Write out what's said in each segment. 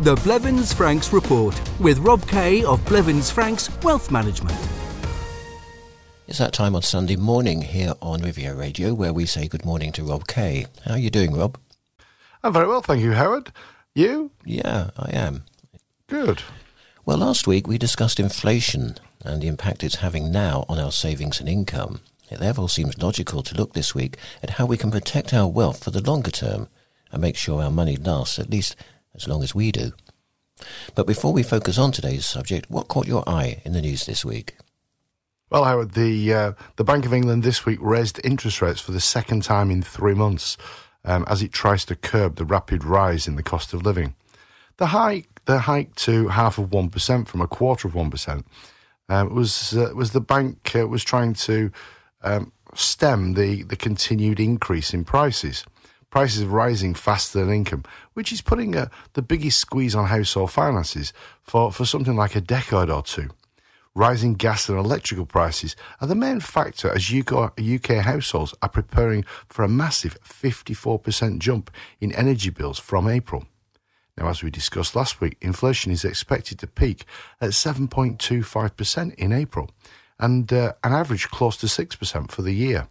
The Blevins Franks Report with Rob Kay of Blevins Franks Wealth Management. It's that time on Sunday morning here on Riviera Radio where we say good morning to Rob Kay. How are you doing, Rob? I'm very well, thank you, Howard. You? Yeah, I am. Good. Well, last week we discussed inflation and the impact it's having now on our savings and income. It therefore seems logical to look this week at how we can protect our wealth for the longer term and make sure our money lasts at least as long as we do. But before we focus on today's subject, what caught your eye in the news this week? Well, Howard, the uh, the Bank of England this week raised interest rates for the second time in three months, um, as it tries to curb the rapid rise in the cost of living. The hike, the hike to half of one percent from a quarter of one percent, um, was uh, was the bank uh, was trying to um, stem the the continued increase in prices prices are rising faster than income, which is putting a, the biggest squeeze on household finances for, for something like a decade or two. Rising gas and electrical prices are the main factor as UK, UK households are preparing for a massive 54% jump in energy bills from April. Now, as we discussed last week, inflation is expected to peak at 7.25% in April and uh, an average close to 6% for the year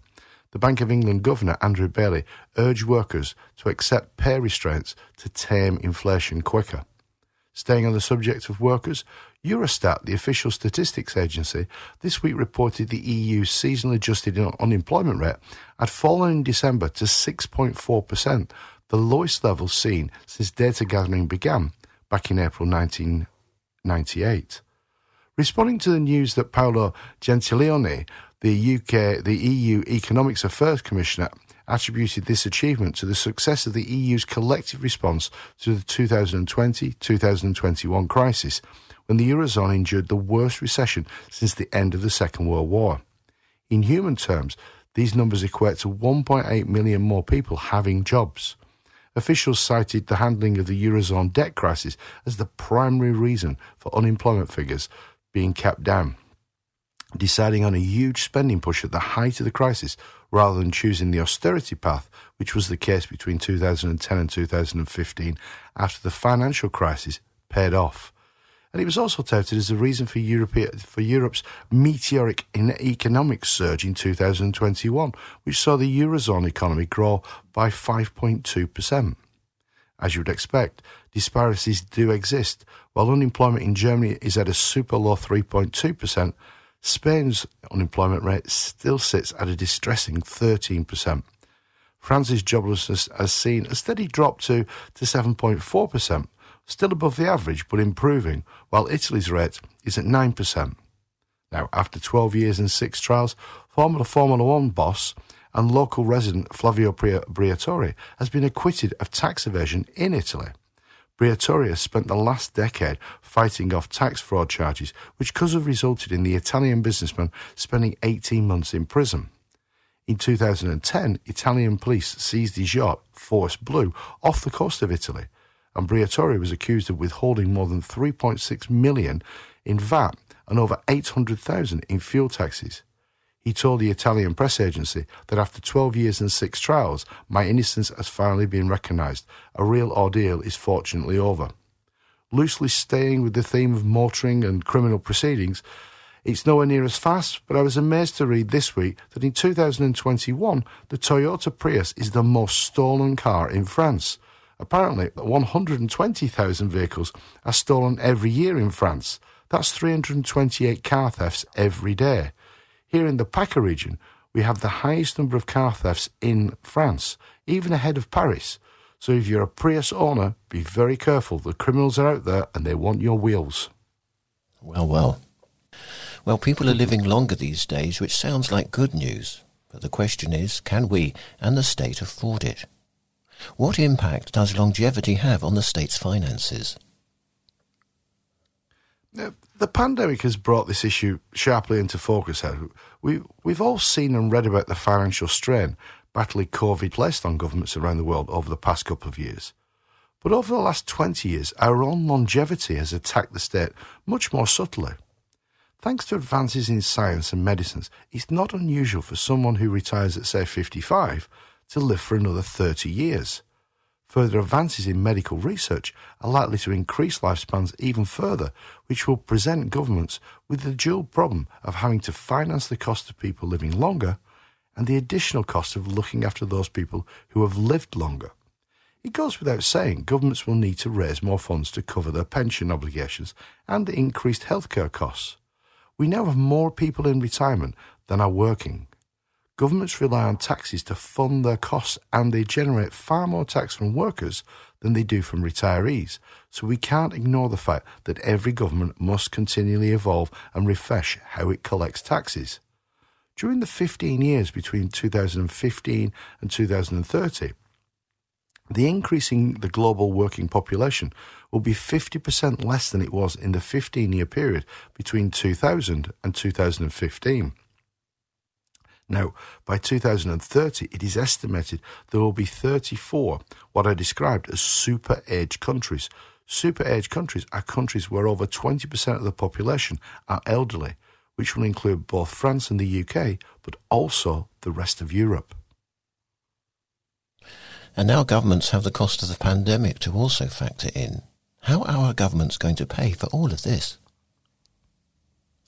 the Bank of England Governor Andrew Bailey urged workers to accept pay restraints to tame inflation quicker. Staying on the subject of workers, Eurostat, the official statistics agency, this week reported the EU's seasonally adjusted unemployment rate had fallen in December to 6.4%, the lowest level seen since data gathering began back in April 1998. Responding to the news that Paolo Gentiloni the UK, the EU Economics Affairs Commissioner attributed this achievement to the success of the EU's collective response to the 2020 2021 crisis, when the Eurozone endured the worst recession since the end of the Second World War. In human terms, these numbers equate to 1.8 million more people having jobs. Officials cited the handling of the Eurozone debt crisis as the primary reason for unemployment figures being kept down deciding on a huge spending push at the height of the crisis rather than choosing the austerity path, which was the case between 2010 and 2015 after the financial crisis paid off. And it was also touted as the reason for, Europe, for Europe's meteoric economic surge in 2021, which saw the Eurozone economy grow by 5.2%. As you would expect, disparities do exist. While unemployment in Germany is at a super low 3.2%, Spain's unemployment rate still sits at a distressing 13%. France's joblessness has seen a steady drop to, to 7.4%, still above the average but improving, while Italy's rate is at 9%. Now, after 12 years and six trials, Formula Formula One boss and local resident Flavio Briatore has been acquitted of tax evasion in Italy. Briatore spent the last decade fighting off tax fraud charges, which could have resulted in the Italian businessman spending 18 months in prison. In 2010, Italian police seized his yacht, Force Blue, off the coast of Italy, and Briatore was accused of withholding more than 3.6 million in VAT and over 800,000 in fuel taxes. He told the Italian press agency that after 12 years and six trials, my innocence has finally been recognised. A real ordeal is fortunately over. Loosely staying with the theme of motoring and criminal proceedings, it's nowhere near as fast, but I was amazed to read this week that in 2021, the Toyota Prius is the most stolen car in France. Apparently, 120,000 vehicles are stolen every year in France. That's 328 car thefts every day. Here in the PACA region, we have the highest number of car thefts in France, even ahead of Paris. So if you're a Prius owner, be very careful. The criminals are out there and they want your wheels. Well, well. Well, people are living longer these days, which sounds like good news. But the question is, can we and the state afford it? What impact does longevity have on the state's finances? The pandemic has brought this issue sharply into focus. We, we've all seen and read about the financial strain battling COVID placed on governments around the world over the past couple of years. But over the last 20 years, our own longevity has attacked the state much more subtly. Thanks to advances in science and medicines, it's not unusual for someone who retires at, say, 55 to live for another 30 years. Further advances in medical research are likely to increase lifespans even further, which will present governments with the dual problem of having to finance the cost of people living longer and the additional cost of looking after those people who have lived longer. It goes without saying governments will need to raise more funds to cover their pension obligations and the increased healthcare costs. We now have more people in retirement than are working. Governments rely on taxes to fund their costs and they generate far more tax from workers than they do from retirees. So we can't ignore the fact that every government must continually evolve and refresh how it collects taxes. During the 15 years between 2015 and 2030, the increase in the global working population will be 50% less than it was in the 15 year period between 2000 and 2015. Now, by 2030, it is estimated there will be 34 what are described as super age countries. Super age countries are countries where over 20% of the population are elderly, which will include both France and the UK, but also the rest of Europe. And now governments have the cost of the pandemic to also factor in. How are our governments going to pay for all of this?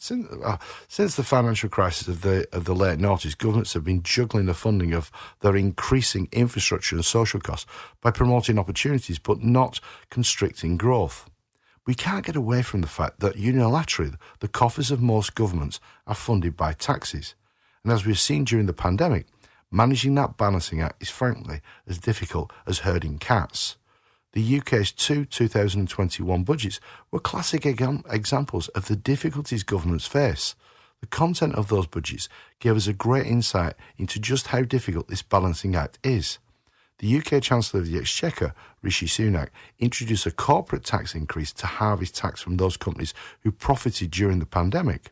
Since, uh, since the financial crisis of the of the late noughties, governments have been juggling the funding of their increasing infrastructure and social costs by promoting opportunities but not constricting growth. We can't get away from the fact that unilaterally the coffers of most governments are funded by taxes. And as we've seen during the pandemic, managing that balancing act is frankly as difficult as herding cats. The UK's two 2021 budgets were classic examples of the difficulties governments face. The content of those budgets gave us a great insight into just how difficult this balancing act is. The UK Chancellor of the Exchequer, Rishi Sunak, introduced a corporate tax increase to harvest tax from those companies who profited during the pandemic.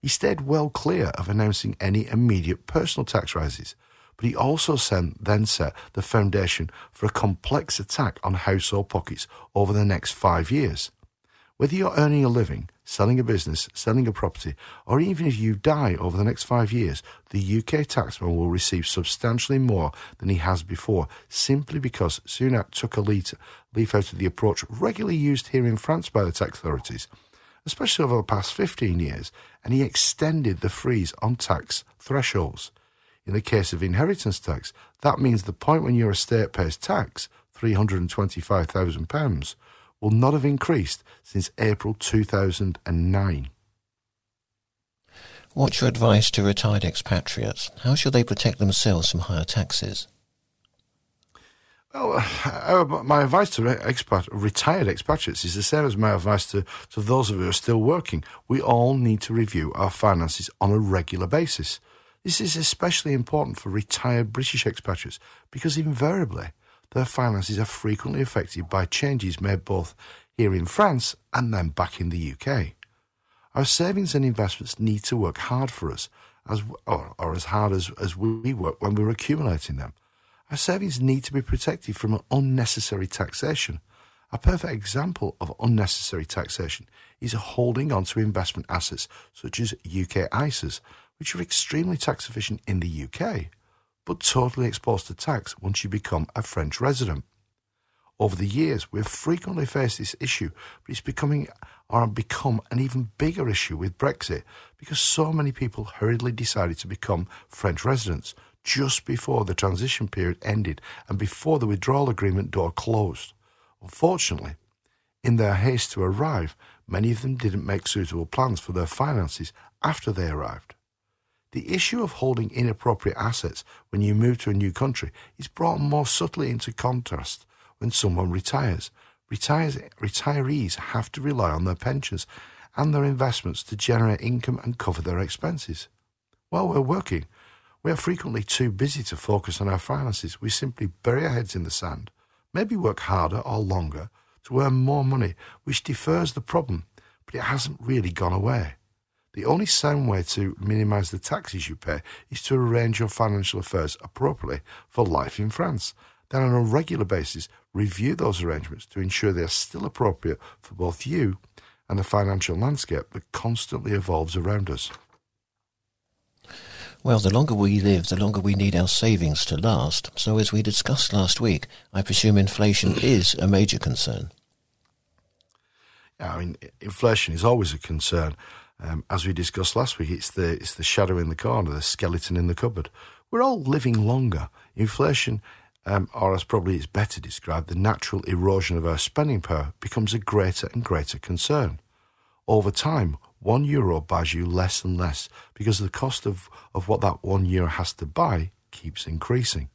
He stayed well clear of announcing any immediate personal tax rises, but he also sent, then set the foundation for a complex attack on household pockets over the next five years. Whether you're earning a living, selling a business, selling a property, or even if you die over the next five years, the UK taxman will receive substantially more than he has before, simply because Sunak took a leaf out of the approach regularly used here in France by the tax authorities, especially over the past 15 years, and he extended the freeze on tax thresholds. In the case of inheritance tax, that means the point when your estate pays tax, £325,000, will not have increased since April 2009. What's your advice to retired expatriates? How should they protect themselves from higher taxes? Well, uh, my advice to expat, retired expatriates is the same as my advice to, to those of you who are still working. We all need to review our finances on a regular basis. This is especially important for retired British expatriates because invariably their finances are frequently affected by changes made both here in France and then back in the UK. Our savings and investments need to work hard for us, as or, or as hard as, as we work when we're accumulating them. Our savings need to be protected from unnecessary taxation. A perfect example of unnecessary taxation is holding on to investment assets such as UK ISAs which are extremely tax efficient in the UK, but totally exposed to tax once you become a French resident. Over the years, we've frequently faced this issue, but it's becoming or become an even bigger issue with Brexit because so many people hurriedly decided to become French residents just before the transition period ended and before the withdrawal agreement door closed. Unfortunately, in their haste to arrive, many of them didn't make suitable plans for their finances after they arrived. The issue of holding inappropriate assets when you move to a new country is brought more subtly into contrast when someone retires. retires. Retirees have to rely on their pensions and their investments to generate income and cover their expenses. While we're working, we are frequently too busy to focus on our finances. We simply bury our heads in the sand, maybe work harder or longer to earn more money, which defers the problem, but it hasn't really gone away. The only sound way to minimise the taxes you pay is to arrange your financial affairs appropriately for life in France. Then, on a regular basis, review those arrangements to ensure they are still appropriate for both you and the financial landscape that constantly evolves around us. Well, the longer we live, the longer we need our savings to last. So, as we discussed last week, I presume inflation is a major concern. I mean, inflation is always a concern. Um, as we discussed last week, it's the it's the shadow in the corner, the skeleton in the cupboard. We're all living longer. Inflation, um, or as probably it's better described, the natural erosion of our spending power becomes a greater and greater concern. Over time, one euro buys you less and less because the cost of, of what that one euro has to buy keeps increasing.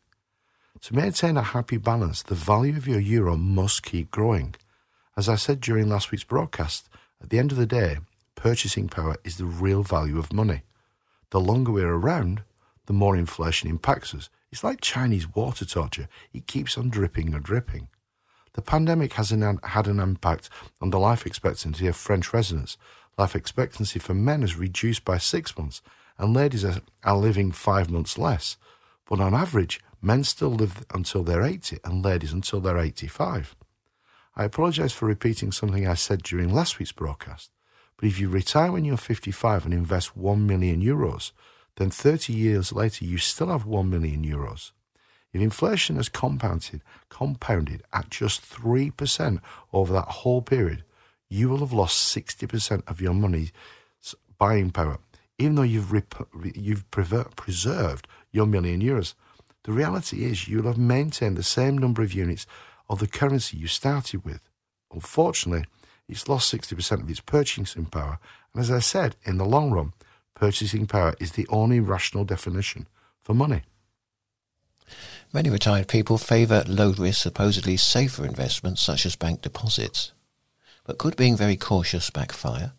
To maintain a happy balance, the value of your euro must keep growing. As I said during last week's broadcast, at the end of the day, purchasing power is the real value of money. The longer we're around, the more inflation impacts us. It's like Chinese water torture, it keeps on dripping and dripping. The pandemic has an, had an impact on the life expectancy of French residents. Life expectancy for men has reduced by six months, and ladies are, are living five months less. But on average, men still live until they're 80 and ladies until they're 85. I apologise for repeating something I said during last week's broadcast, but if you retire when you're 55 and invest 1 million euros, then 30 years later you still have 1 million euros. If inflation has compounded, compounded at just 3% over that whole period, you will have lost 60% of your money's buying power, even though you've, rep- you've preserved your million euros. The reality is you'll have maintained the same number of units of the currency you started with. Unfortunately, it's lost 60% of its purchasing power, and as I said, in the long run, Purchasing power is the only rational definition for money. Many retired people favour low risk, supposedly safer investments such as bank deposits. But could being very cautious backfire?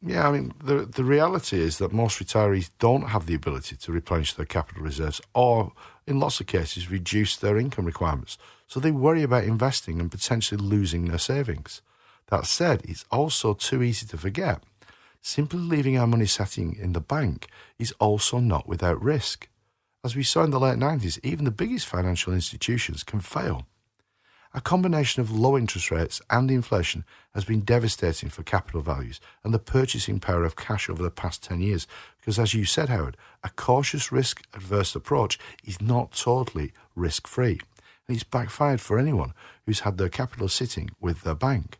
Yeah, I mean, the, the reality is that most retirees don't have the ability to replenish their capital reserves or, in lots of cases, reduce their income requirements. So they worry about investing and potentially losing their savings. That said, it's also too easy to forget Simply leaving our money sitting in the bank is also not without risk. As we saw in the late 90s, even the biggest financial institutions can fail. A combination of low interest rates and inflation has been devastating for capital values and the purchasing power of cash over the past 10 years. Because, as you said, Howard, a cautious risk adverse approach is not totally risk free. And it's backfired for anyone who's had their capital sitting with their bank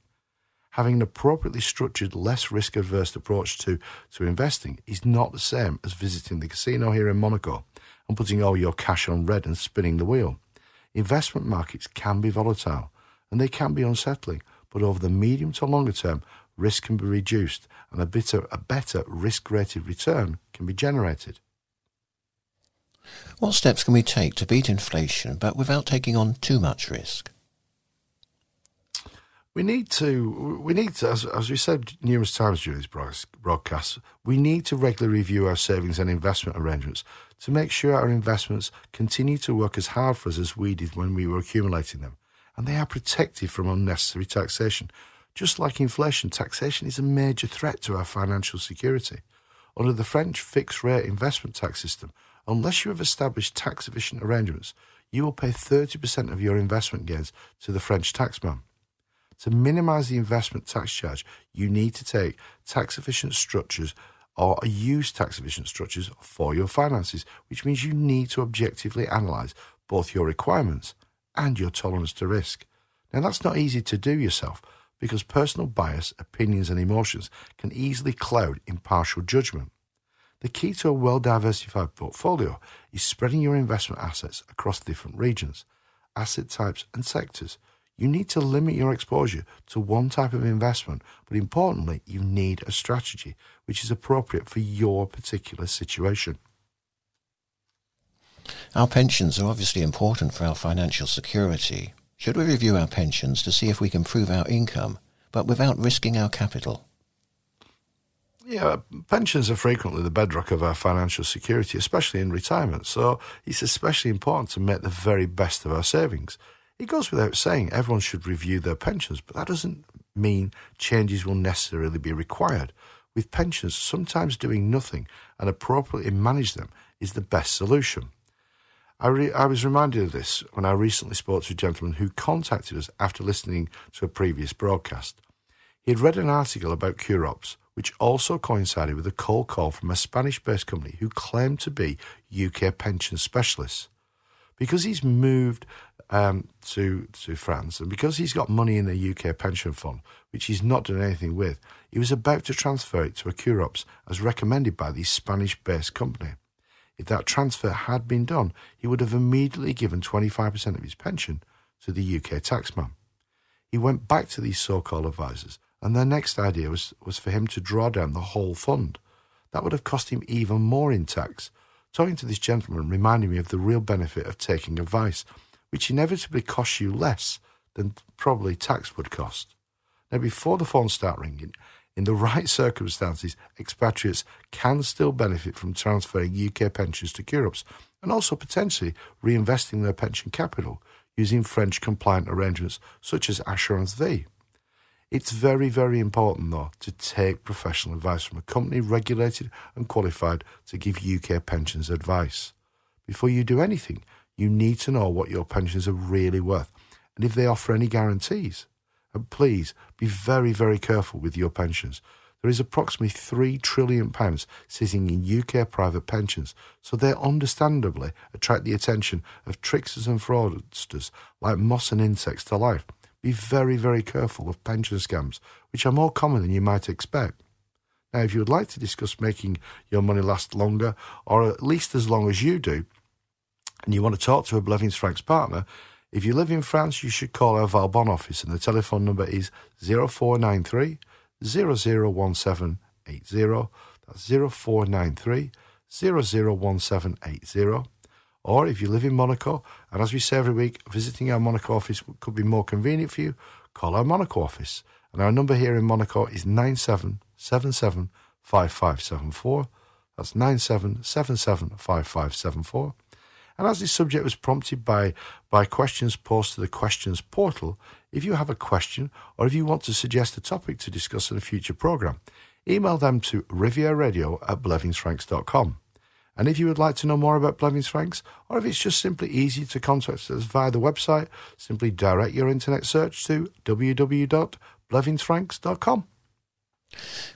having an appropriately structured, less risk averse approach to, to investing is not the same as visiting the casino here in Monaco and putting all your cash on red and spinning the wheel. Investment markets can be volatile and they can be unsettling, but over the medium to longer term, risk can be reduced and a better, a better risk rated return can be generated. What steps can we take to beat inflation but without taking on too much risk? We need to, we need to, as, as we said numerous times during this broadcast, we need to regularly review our savings and investment arrangements to make sure our investments continue to work as hard for us as we did when we were accumulating them. And they are protected from unnecessary taxation. Just like inflation, taxation is a major threat to our financial security. Under the French fixed rate investment tax system, unless you have established tax efficient arrangements, you will pay 30% of your investment gains to the French taxman. To minimize the investment tax charge, you need to take tax efficient structures or use tax efficient structures for your finances, which means you need to objectively analyze both your requirements and your tolerance to risk. Now, that's not easy to do yourself because personal bias, opinions, and emotions can easily cloud impartial judgment. The key to a well diversified portfolio is spreading your investment assets across different regions, asset types, and sectors you need to limit your exposure to one type of investment, but importantly, you need a strategy which is appropriate for your particular situation. Our pensions are obviously important for our financial security. Should we review our pensions to see if we can improve our income, but without risking our capital? Yeah, pensions are frequently the bedrock of our financial security, especially in retirement. So it's especially important to make the very best of our savings. It goes without saying everyone should review their pensions, but that doesn't mean changes will necessarily be required. With pensions, sometimes doing nothing and appropriately manage them is the best solution. I, re- I was reminded of this when I recently spoke to a gentleman who contacted us after listening to a previous broadcast. He had read an article about QROPS, which also coincided with a cold call from a Spanish based company who claimed to be UK pension specialists. Because he's moved um, to, to France and because he's got money in the UK pension fund, which he's not done anything with, he was about to transfer it to a QROPS as recommended by the Spanish based company. If that transfer had been done, he would have immediately given 25% of his pension to the UK taxman. He went back to these so called advisors and their next idea was, was for him to draw down the whole fund. That would have cost him even more in tax. Talking to this gentleman reminded me of the real benefit of taking advice, which inevitably costs you less than probably tax would cost. Now, before the phones start ringing, in the right circumstances, expatriates can still benefit from transferring UK pensions to QROPS and also potentially reinvesting their pension capital using French compliant arrangements such as Assurance Vie. It's very, very important, though, to take professional advice from a company regulated and qualified to give UK pensions advice. Before you do anything, you need to know what your pensions are really worth and if they offer any guarantees. And please be very, very careful with your pensions. There is approximately £3 trillion sitting in UK private pensions, so they understandably attract the attention of tricksters and fraudsters like Moss and Insects to Life be very, very careful of pension scams, which are more common than you might expect. Now, if you would like to discuss making your money last longer, or at least as long as you do, and you want to talk to a Blevins Franks partner, if you live in France, you should call our Valbonne office, and the telephone number is 0493 001780. That's 0493 001780. Or if you live in Monaco, and as we say every week, visiting our Monaco office could be more convenient for you, call our Monaco office. And our number here in Monaco is 97775574. That's 97775574. And as this subject was prompted by, by questions posted to the questions portal, if you have a question or if you want to suggest a topic to discuss in a future programme, email them to rivieradio at blevinsfranks.com. And if you would like to know more about Blevins Franks, or if it's just simply easy to contact us via the website, simply direct your internet search to www.blevinsfranks.com.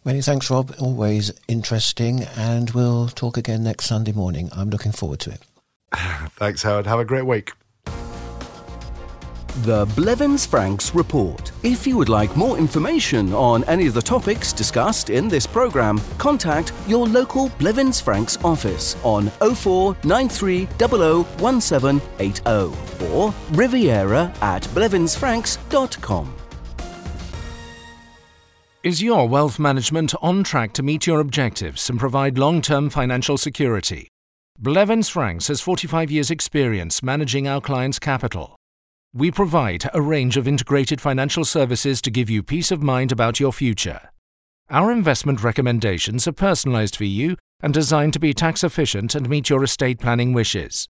Many thanks, Rob. Always interesting. And we'll talk again next Sunday morning. I'm looking forward to it. thanks, Howard. Have a great week. The Blevins Franks Report. If you would like more information on any of the topics discussed in this programme, contact your local Blevins Franks office on 0493 or riviera at blevinsfranks.com. Is your wealth management on track to meet your objectives and provide long term financial security? Blevins Franks has 45 years' experience managing our clients' capital. We provide a range of integrated financial services to give you peace of mind about your future. Our investment recommendations are personalized for you and designed to be tax efficient and meet your estate planning wishes.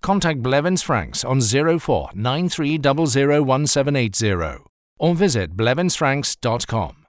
Contact Blevins Franks on 04 or visit blevinsfranks.com.